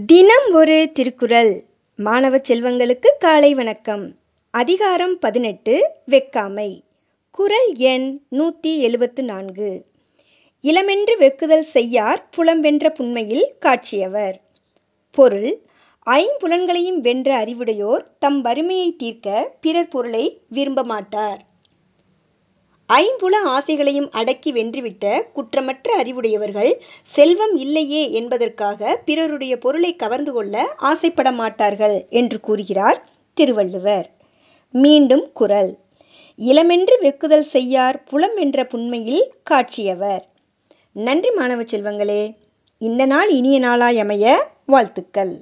தினம் ஒரு திருக்குறள். மாணவ செல்வங்களுக்கு காலை வணக்கம். அதிகாரம் பதினெட்டு வெக்காமை குறள் எண் நூற்றி எழுபத்து நான்கு. இளமென்று வெக்குதல் செய்யார் புலம்பென்ற புண்மையில் காட்சியவர். பொருள் ஐம்புலன்களையும் வென்ற அறிவுடையோர் தம் வறுமையை தீர்க்க பிறர் பொருளை விரும்ப மாட்டார் ஐம்புல ஆசைகளையும் அடக்கி வென்றுவிட்ட குற்றமற்ற அறிவுடையவர்கள் செல்வம் இல்லையே என்பதற்காக பிறருடைய பொருளை கவர்ந்து கொள்ள ஆசைப்பட மாட்டார்கள் என்று கூறுகிறார் திருவள்ளுவர். மீண்டும் குரல். இளமென்று வெக்குதல் செய்யார் புலம் என்ற புண்மையில் காட்சியவர். நன்றி மாணவ செல்வங்களே இந்த நாள் இனிய நாளாய் அமைய வாழ்த்துக்கள்.